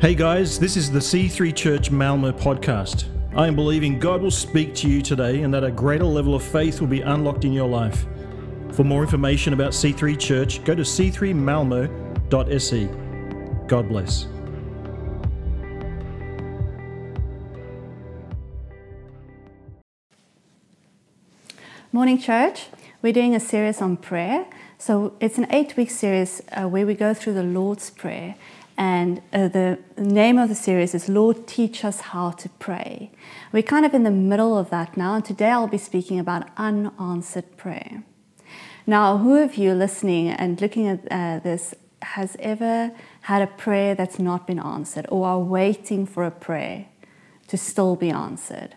Hey guys, this is the C3 Church Malmo podcast. I am believing God will speak to you today and that a greater level of faith will be unlocked in your life. For more information about C3 Church, go to c3malmo.se. God bless. Morning, church. We're doing a series on prayer. So it's an eight week series uh, where we go through the Lord's Prayer. And uh, the name of the series is Lord, Teach Us How to Pray. We're kind of in the middle of that now. And today I'll be speaking about unanswered prayer. Now, who of you listening and looking at uh, this has ever had a prayer that's not been answered or are waiting for a prayer to still be answered?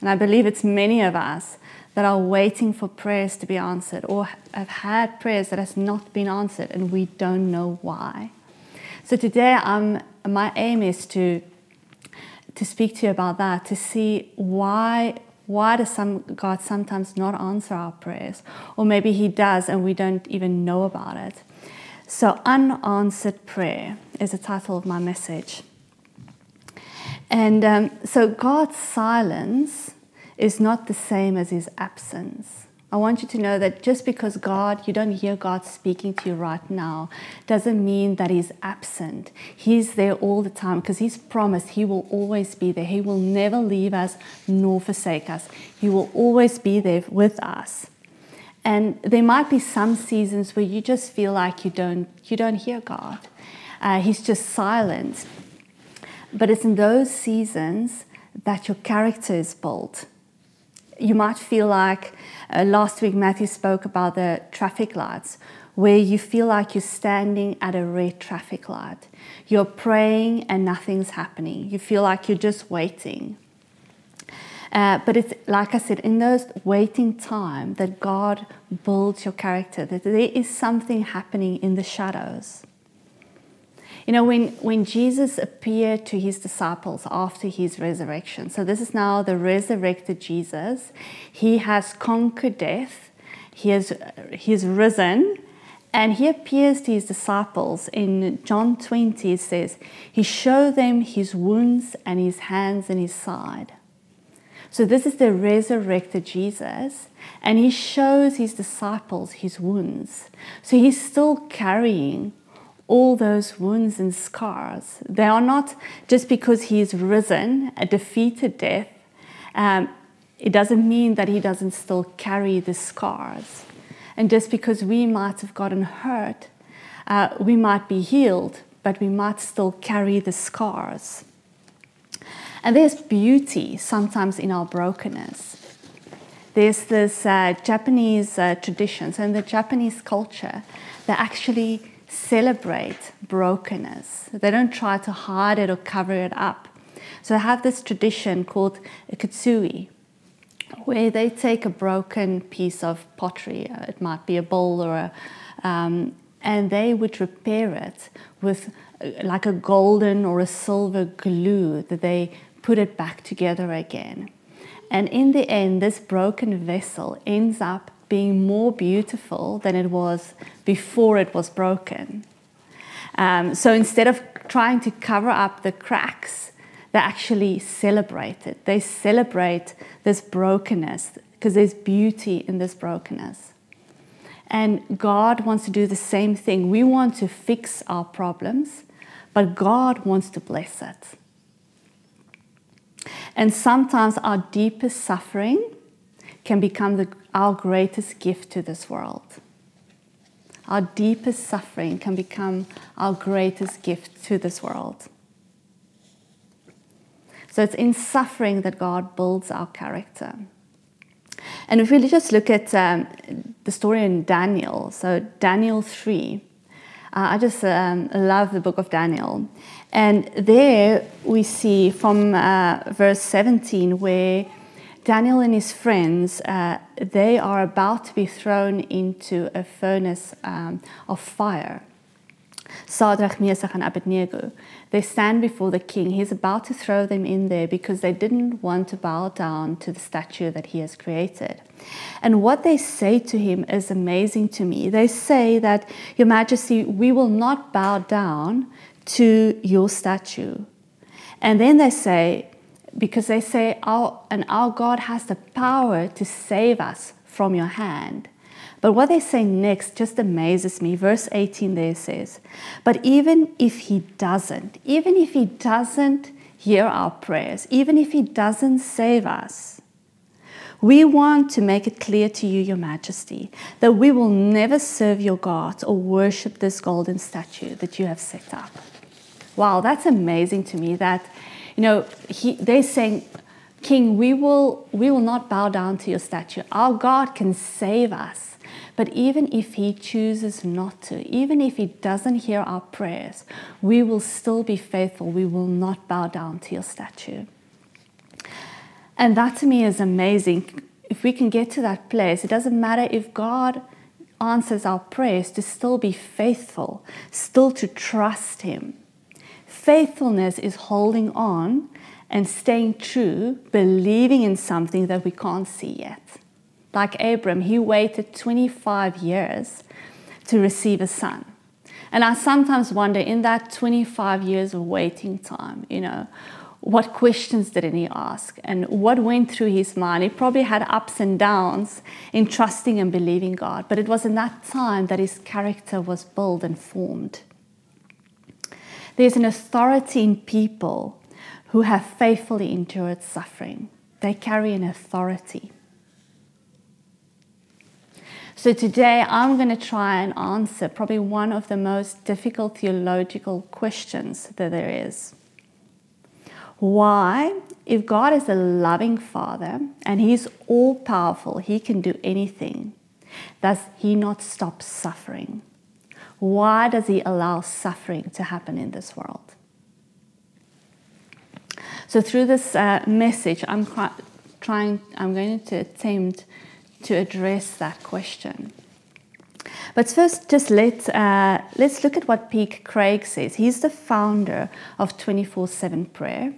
And I believe it's many of us that are waiting for prayers to be answered or have had prayers that has not been answered and we don't know why. So today I'm, my aim is to, to speak to you about that, to see why, why does some, God sometimes not answer our prayers? Or maybe he does and we don't even know about it. So unanswered prayer is the title of my message. And um, so God's silence is not the same as his absence. I want you to know that just because God, you don't hear God speaking to you right now, doesn't mean that He's absent. He's there all the time because He's promised He will always be there. He will never leave us nor forsake us. He will always be there with us. And there might be some seasons where you just feel like you don't, you don't hear God. Uh, he's just silent. But it's in those seasons that your character is built you might feel like uh, last week Matthew spoke about the traffic lights, where you feel like you're standing at a red traffic light. You're praying and nothing's happening. You feel like you're just waiting. Uh, but it's like I said, in those waiting time that God builds your character, that there is something happening in the shadows. You know, when, when Jesus appeared to his disciples after his resurrection, so this is now the resurrected Jesus, he has conquered death, he has, he has risen, and he appears to his disciples in John 20, it says, He showed them his wounds and his hands and his side. So, this is the resurrected Jesus, and he shows his disciples his wounds. So, he's still carrying all those wounds and scars. They are not just because he is risen, a defeated death, um, it doesn't mean that he doesn't still carry the scars. And just because we might have gotten hurt, uh, we might be healed, but we might still carry the scars. And there's beauty sometimes in our brokenness. There's this uh, Japanese uh, tradition, so in the Japanese culture, they actually celebrate brokenness. They don't try to hide it or cover it up. So they have this tradition called kintsugi, where they take a broken piece of pottery, uh, it might be a bowl or a, um, and they would repair it with uh, like a golden or a silver glue that they put it back together again. And in the end, this broken vessel ends up being more beautiful than it was before it was broken. Um, so instead of trying to cover up the cracks, they actually celebrate it. They celebrate this brokenness because there's beauty in this brokenness. And God wants to do the same thing. We want to fix our problems, but God wants to bless it. And sometimes our deepest suffering can become the, our greatest gift to this world. Our deepest suffering can become our greatest gift to this world. So it's in suffering that God builds our character. And if we just look at um, the story in Daniel, so Daniel 3, uh, I just um, love the book of Daniel. And there we see from uh, verse 17 where Daniel and his friends, uh, they are about to be thrown into a furnace um, of fire. Shadrach, Meshach, and Abednego. They stand before the king. He's about to throw them in there because they didn't want to bow down to the statue that he has created. And what they say to him is amazing to me. They say that, Your Majesty, we will not bow down to your statue. And then they say, because they say, our, and our God has the power to save us from your hand. But what they say next just amazes me. Verse 18 there says, But even if he doesn't, even if he doesn't hear our prayers, even if he doesn't save us, we want to make it clear to you, Your Majesty, that we will never serve your gods or worship this golden statue that you have set up. Wow, that's amazing to me that, you know, he, they're saying, King, we will, we will not bow down to your statue. Our God can save us. But even if he chooses not to, even if he doesn't hear our prayers, we will still be faithful. We will not bow down to your statue. And that to me is amazing. If we can get to that place, it doesn't matter if God answers our prayers, to still be faithful, still to trust him. Faithfulness is holding on and staying true, believing in something that we can't see yet. Like Abram, he waited 25 years to receive a son. And I sometimes wonder in that 25 years of waiting time, you know, what questions didn't he ask and what went through his mind? He probably had ups and downs in trusting and believing God, but it was in that time that his character was built and formed. There's an authority in people who have faithfully endured suffering. They carry an authority. So today I'm going to try and answer probably one of the most difficult theological questions that there is. Why, if God is a loving Father and He's all powerful, He can do anything, does He not stop suffering? Why does He allow suffering to happen in this world? So, through this uh, message, I'm trying, I'm going to attempt to address that question. But first, just let, uh, let's look at what Pete Greig says. He's the founder of 24 7 prayer.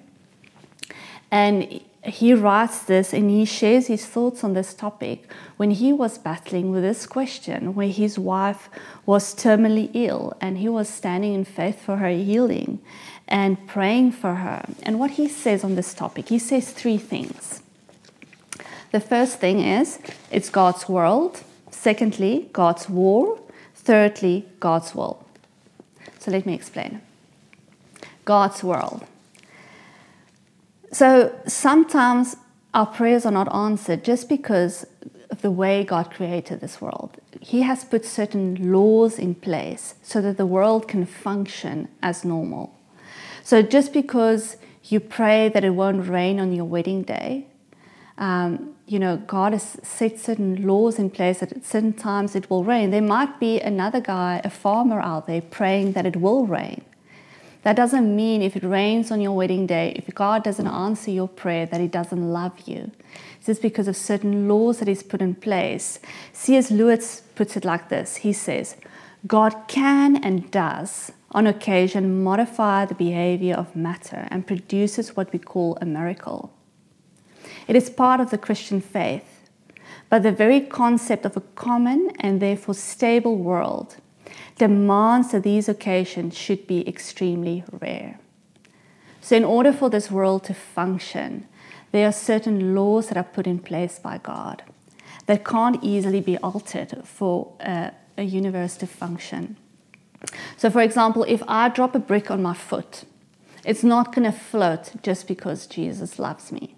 And he writes this and he shares his thoughts on this topic when he was battling with this question, where his wife was terminally ill and he was standing in faith for her healing and praying for her. And what he says on this topic, he says three things. The first thing is it's God's world. Secondly, God's war. Thirdly, God's will. So let me explain. God's world. So sometimes our prayers are not answered just because of the way God created this world. He has put certain laws in place so that the world can function as normal. So just because you pray that it won't rain on your wedding day, um, you know, God has set certain laws in place that at certain times it will rain. There might be another guy, a farmer out there, praying that it will rain. That doesn't mean if it rains on your wedding day, if God doesn't answer your prayer, that He doesn't love you. It's just because of certain laws that He's put in place. C.S. Lewis puts it like this He says, God can and does, on occasion, modify the behavior of matter and produces what we call a miracle. It is part of the Christian faith, but the very concept of a common and therefore stable world demands that these occasions should be extremely rare. So, in order for this world to function, there are certain laws that are put in place by God that can't easily be altered for a, a universe to function. So, for example, if I drop a brick on my foot, it's not going to float just because Jesus loves me.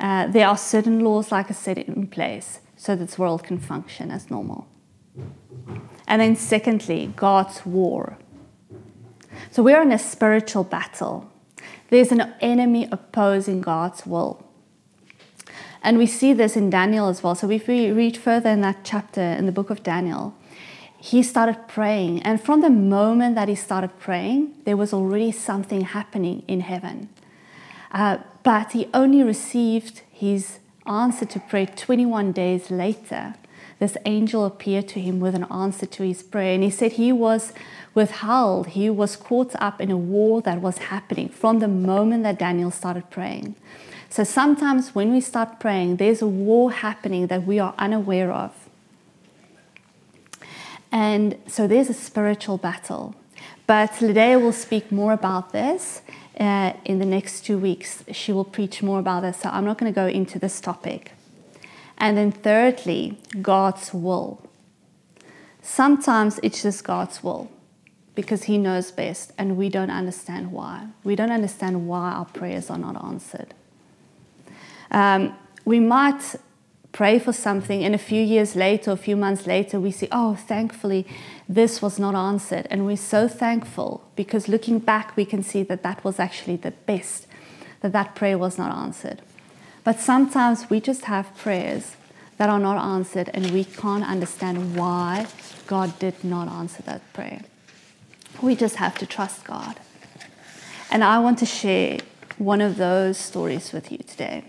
Uh, there are certain laws, like I said, in place so that this world can function as normal. And then, secondly, God's war. So we're in a spiritual battle. There's an enemy opposing God's will. And we see this in Daniel as well. So if we read further in that chapter in the book of Daniel, he started praying. And from the moment that he started praying, there was already something happening in heaven. Uh, but he only received his answer to prayer 21 days later this angel appeared to him with an answer to his prayer. And he said he was withheld, he was caught up in a war that was happening from the moment that Daniel started praying. So sometimes when we start praying, there's a war happening that we are unaware of. And so there's a spiritual battle. but Ladea will speak more about this uh, in the next two weeks. She will preach more about this, so I'm not going to go into this topic. And then, thirdly, God's will. Sometimes it's just God's will because He knows best and we don't understand why. We don't understand why our prayers are not answered. Um, we might pray for something, and a few years later, a few months later, we see, oh, thankfully, this was not answered. And we're so thankful because looking back, we can see that that was actually the best, that that prayer was not answered. But sometimes we just have prayers that are not answered, and we can't understand why God did not answer that prayer. We just have to trust God. And I want to share one of those stories with you today.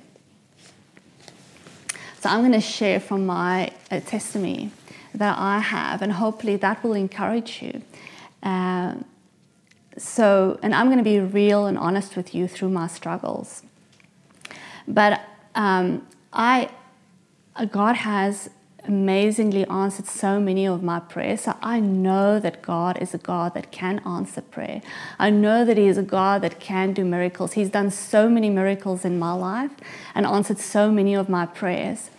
So I'm going to share from my uh, testimony that I have, and hopefully that will encourage you. Uh, so, and I'm going to be real and honest with you through my struggles. But um, I, God has amazingly answered so many of my prayers. So I know that God is a God that can answer prayer. I know that He is a God that can do miracles. He's done so many miracles in my life and answered so many of my prayers.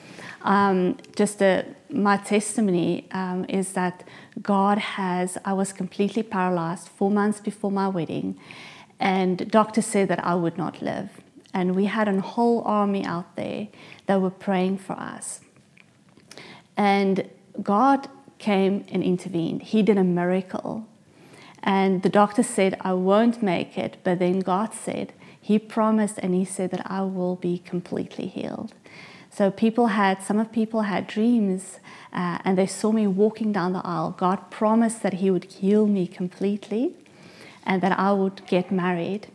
Um, just a, my testimony um, is that God has, I was completely paralyzed four months before my wedding, and doctors said that I would not live. And we had a whole army out there that were praying for us. And God came and intervened. He did a miracle. And the doctor said, I won't make it. But then God said, He promised and He said that I will be completely healed. So people had, some of people had dreams uh, and they saw me walking down the aisle. God promised that He would heal me completely and that I would get married.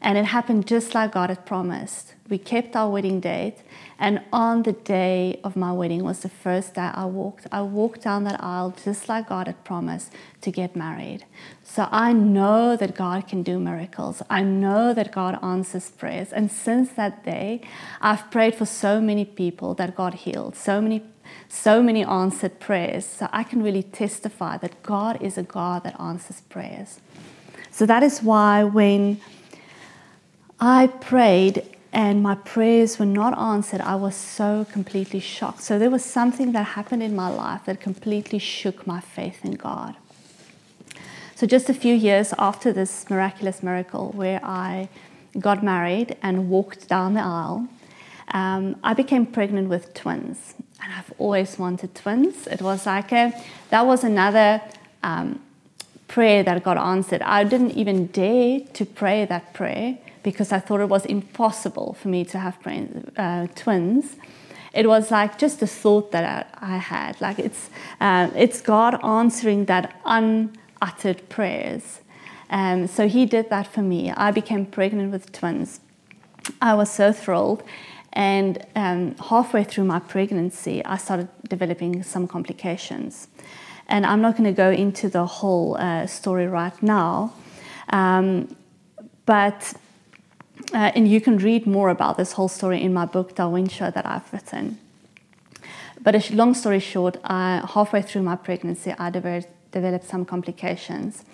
And it happened just like God had promised. We kept our wedding date, and on the day of my wedding was the first day I walked. I walked down that aisle just like God had promised to get married. So I know that God can do miracles. I know that God answers prayers. And since that day, I've prayed for so many people that God healed, so many so many answered prayers. So I can really testify that God is a God that answers prayers. So that is why when I prayed and my prayers were not answered, I was so completely shocked. So there was something that happened in my life that completely shook my faith in God. So just a few years after this miraculous miracle, where I got married and walked down the aisle, um, I became pregnant with twins. And I've always wanted twins. It was like a, that was another um, prayer that got answered. I didn't even dare to pray that prayer because I thought it was impossible for me to have brain, uh, twins. It was like just a thought that I, I had. Like it's, uh, it's God answering that unuttered prayers. Um, so He did that for me. I became pregnant with twins. I was so thrilled. And um, halfway through my pregnancy, I started developing some complications. And I'm not going to go into the whole uh, story right now. Um, but uh, and you can read more about this whole story in my book, Darwin that I've written. But a long story short, halfway through my pregnancy, I developed some complications.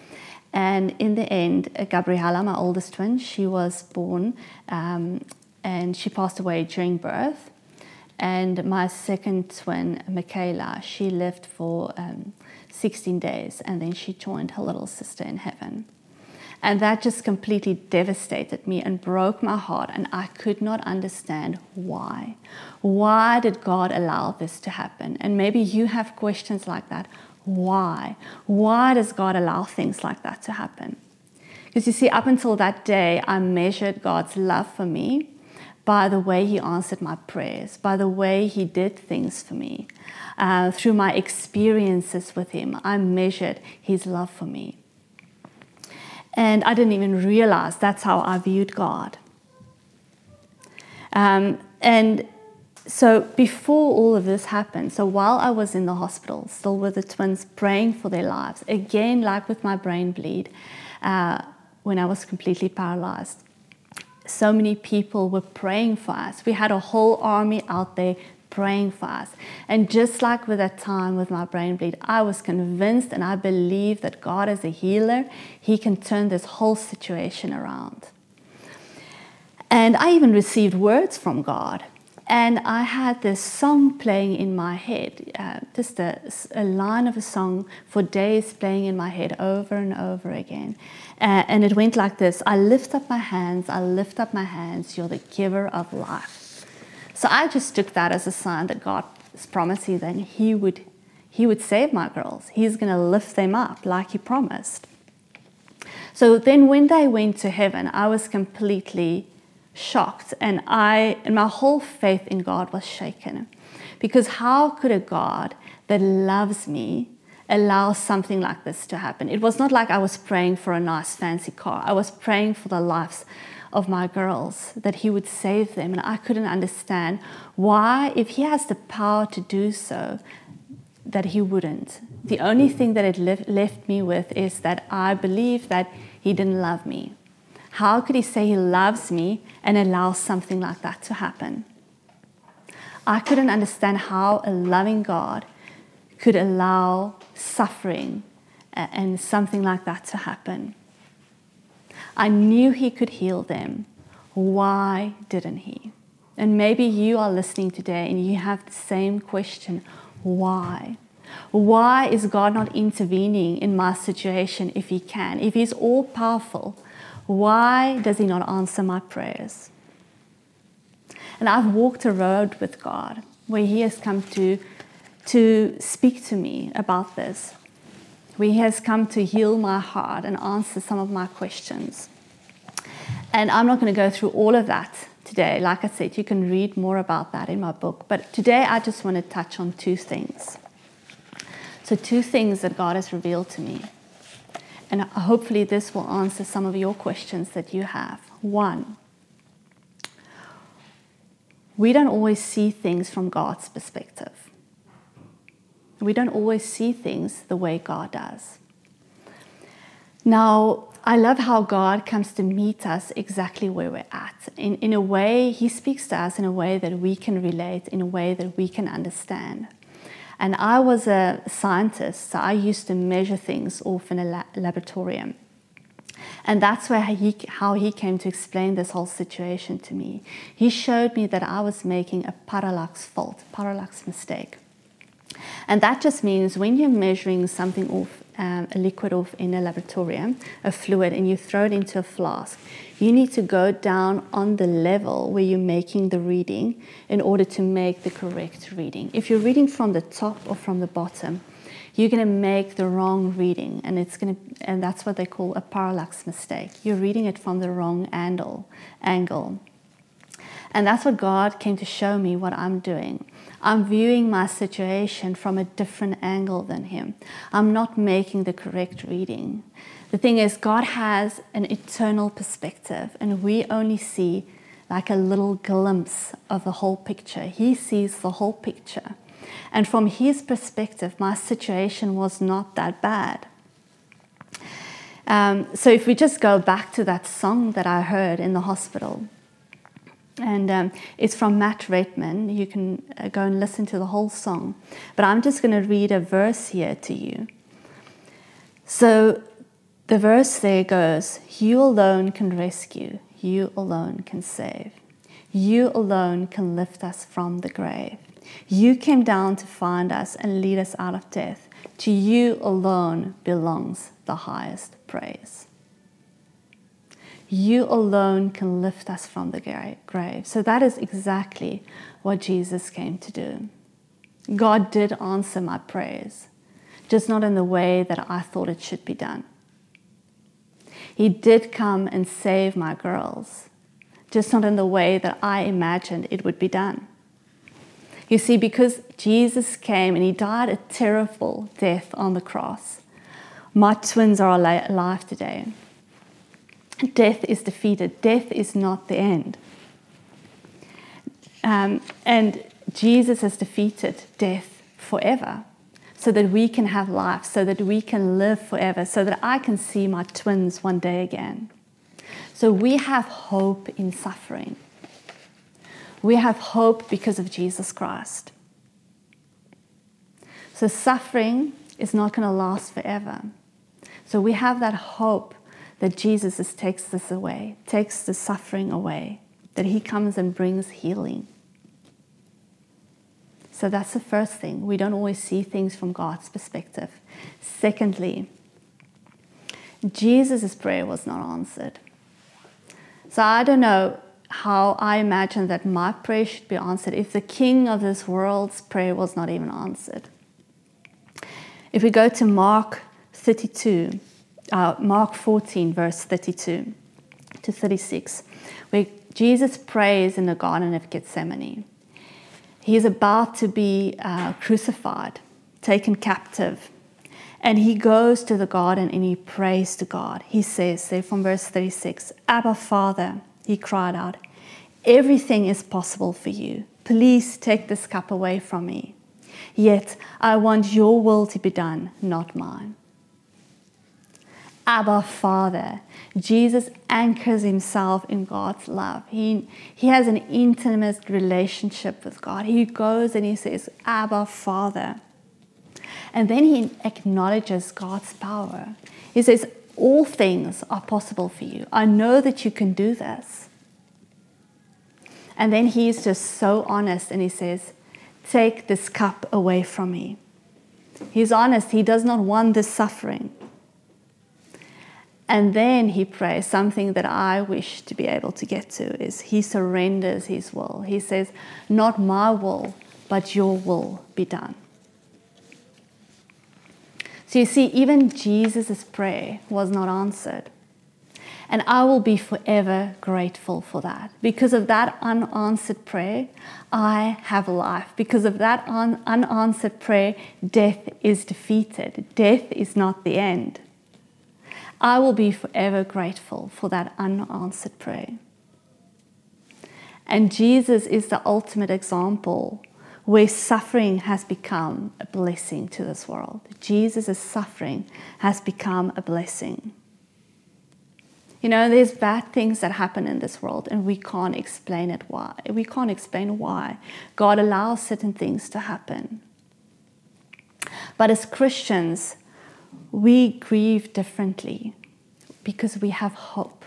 And in the end, Gabriella, my oldest twin, she was born um, and she passed away during birth. And my second twin, Michaela, she lived for um, 16 days and then she joined her little sister in heaven. And that just completely devastated me and broke my heart. And I could not understand why. Why did God allow this to happen? And maybe you have questions like that. Why? Why does God allow things like that to happen? Because you see, up until that day, I measured God's love for me by the way He answered my prayers, by the way He did things for me. Uh, through my experiences with Him, I measured His love for me. And I didn't even realize that's how I viewed God. Um, and so before all of this happened, so while I was in the hospital, still with the twins praying for their lives, again, like with my brain bleed, uh, when I was completely paralyzed, so many people were praying for us. We had a whole army out there praying for us. And just like with that time with my brain bleed, I was convinced and I believe that God, is a healer, He can turn this whole situation around. And I even received words from God. And I had this song playing in my head, uh, just a, a, line of a song for days playing in my head over and over again. Uh, and it went like this I lift up my hands, I lift up my hands, you're the giver of life. So I just took that as a sign that God is promising that He would, he would save my girls. He's going to lift them up like He promised. So then when they went to heaven, I was completely shocked and I and my whole faith in God was shaken. Because how could a God that loves me allow something like this to happen? It was not like I was praying for a nice fancy car. I was praying for the lives of my girls that he would save them and I couldn't understand why if he has the power to do so that he wouldn't. The only thing that it left me with is that I believe that he didn't love me. How could he say he loves me and allow something like that to happen? I couldn't understand how a loving God could allow suffering and something like that to happen. I knew he could heal them. Why didn't he? And maybe you are listening today and you have the same question why? Why is God not intervening in my situation if He can? If He's all powerful, why does He not answer my prayers? And I've walked a road with God where He has come to, to speak to me about this, He has come to heal my heart and answer some of my questions. And I'm not going to go through all of that today. Like I said, you can read more about that in my book. But today I just want to touch on two things. So, two things that God has revealed to me. And hopefully, this will answer some of your questions that you have. One, we don't always see things from God's perspective. We don't always see things the way God does. Now, I love how God comes to meet us exactly where we're at. In, in a way, He speaks to us in a way that we can relate, in a way that we can understand. And I was a scientist, so I used to measure things off in a la- laboratorium. And that's where he, how he came to explain this whole situation to me. He showed me that I was making a parallax fault, parallax mistake. And that just means when you're measuring something off, um, a liquid off in a laboratorium, a fluid, and you throw it into a flask, you need to go down on the level where you're making the reading in order to make the correct reading. If you're reading from the top or from the bottom, you're going to make the wrong reading and it's going to and that's what they call a parallax mistake. You're reading it from the wrong angle angle. And that's what god came to show me what i'm doing I'm viewing my situation from a different angle than him. I'm not making the correct reading. The thing is, God has an eternal perspective, and we only see like a little glimpse of the whole picture. He sees the whole picture. And from his perspective, my situation was not that bad. Um, so if we just go back to that song that I heard in the hospital, and um, it's from Matt Redman. You can uh, go and listen to the whole song. But I'm just going to read a verse here to you. So the verse there goes You alone can rescue, you alone can save, you alone can lift us from the grave. You came down to find us and lead us out of death. To you alone belongs the highest praise. You alone can lift us from the grave. So that is exactly what Jesus came to do. God did answer my prayers, just not in the way that I thought it should be done. He did come and save my girls, just not in the way that I imagined it would be done. You see, because Jesus came and he died a terrible death on the cross, my twins are alive today death is defeated. Death is not the end. Um, and Jesus has defeated death forever so that we can have life, so that we can live forever, so that I can see my twins one day again. So we have hope in suffering. We have hope because of Jesus Christ. So suffering is not going to last forever. So we have that hope that Jesus takes this away, takes the suffering away, that he comes and brings healing. So that's the first thing. We don't always see things from God's perspective. Secondly, Jesus' prayer was not answered. So I don't know how I imagine that my prayer should be answered if the king of this world's prayer was not even answered. If we go to Mark 32, uh, Mark 14, verse 32 to 36, where Jesus prays in the Garden of Gethsemane. He is about to be uh, crucified, taken captive. And he goes to the garden and he prays to God. He says, say from verse 36, Abba, Father, he cried out, everything is possible for you. Please take this cup away from me. Yet I want your will to be done, not mine. Abba, Father. Jesus anchors himself in God's love. He, he has an intimate relationship with God. He goes and he says, Abba, Father. And then he acknowledges God's power. He says, All things are possible for you. I know that you can do this. And then he is just so honest and he says, Take this cup away from me. He's honest. He does not want this suffering. And then he prays something that I wish to be able to get to is he surrenders his will. He says, Not my will, but your will be done. So you see, even Jesus' prayer was not answered. And I will be forever grateful for that. Because of that unanswered prayer, I have life. Because of that un- unanswered prayer, death is defeated. Death is not the end. I will be forever grateful for that unanswered prayer. And Jesus is the ultimate example where suffering has become a blessing to this world. Jesus' suffering has become a blessing. You know, there's bad things that happen in this world, and we can't explain it why. We can't explain why God allows certain things to happen. But as Christians, we grieve differently because we have hope.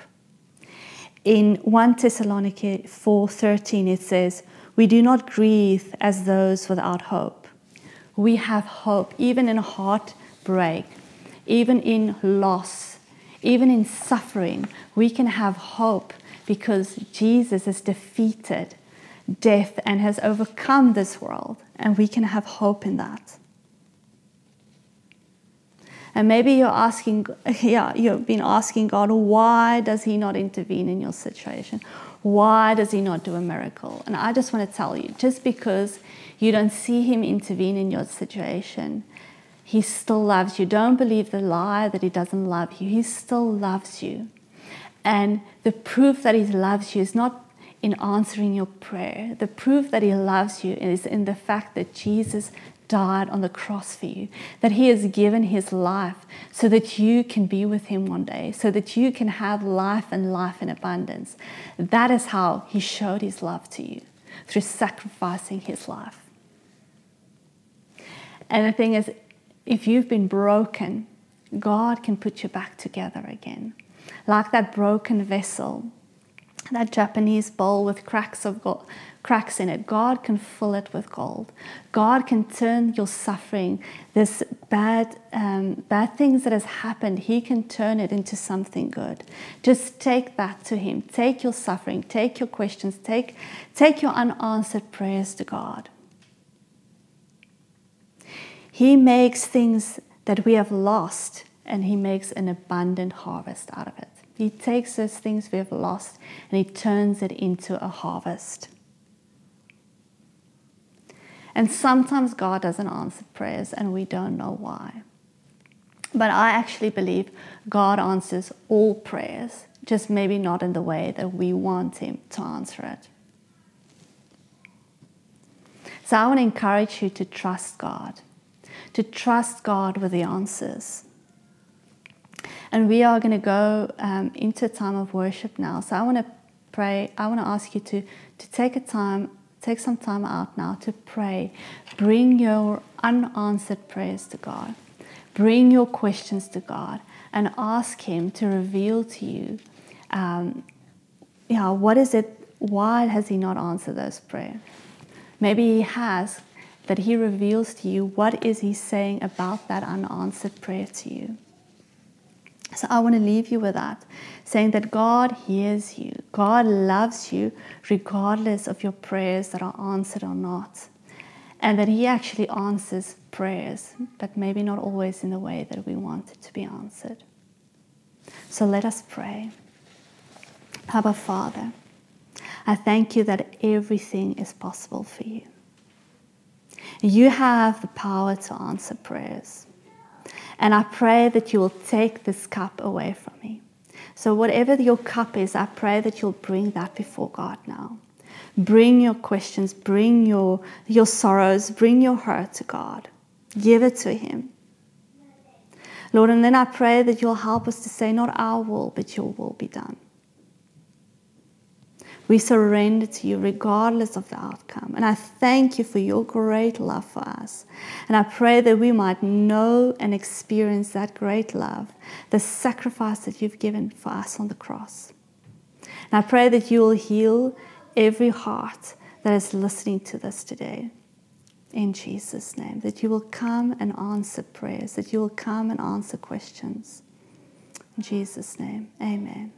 In 1 Thessalonians 4:13 it says, "We do not grieve as those without hope. We have hope even in heartbreak, even in loss, even in suffering. We can have hope because Jesus has defeated death and has overcome this world, and we can have hope in that. And maybe you're asking, yeah, you've been asking God, why does He not intervene in your situation? Why does He not do a miracle? And I just want to tell you, just because you don't see Him intervene in your situation, He still loves you. Don't believe the lie that He doesn't love you. He still loves you. And the proof that He loves you is not in answering your prayer. The proof that He loves you is in the fact that Jesus died on the cross for you, that He has given His life so that you can be with Him one day, so that you can have life and life in abundance. That is how He showed His love to you, through sacrificing His life. And the thing is, if you've been broken, God can put you back together again. Like that broken vessel, that Japanese bowl with cracks of gold, cracks in it. God can fill it with gold. God can turn your suffering, this bad, um, bad things that has happened, He can turn it into something good. Just take that to Him. Take your suffering, take your questions, take, take your unanswered prayers to God. He makes things that we have lost and He makes an abundant harvest out of it. He takes those things we have lost and He turns it into a harvest. And sometimes God doesn't answer prayers and we don't know why. But I actually believe God answers all prayers, just maybe not in the way that we want Him to answer it. So I want to encourage you to trust God, to trust God with the answers. And we are going to go um, into a time of worship now. So I want to pray, I want to ask you to, to take a time, take some time out now to pray. Bring your unanswered prayers to God. Bring your questions to God and ask Him to reveal to you, um, yeah, what is it? Why has He not answered those prayers? Maybe He has, that He reveals to you what is He saying about that unanswered prayer to you. So I want to leave you with that, saying that God hears you. God loves you regardless of your prayers that are answered or not. And that He actually answers prayers, but maybe not always in the way that we want it to be answered. So let us pray. Abba Father, I thank you that everything is possible for you. You have the power to answer prayers. And I pray that you will take this cup away from me. So, whatever your cup is, I pray that you'll bring that before God now. Bring your questions, bring your, your sorrows, bring your hurt to God. Give it to Him. Lord, and then I pray that you'll help us to say, Not our will, but your will be done. We surrender to you regardless of the outcome. And I thank you for your great love for us. And I pray that we might know and experience that great love, the sacrifice that you've given for us on the cross. And I pray that you will heal every heart that is listening to this today. In Jesus' name, that you will come and answer prayers, that you will come and answer questions. In Jesus' name, amen.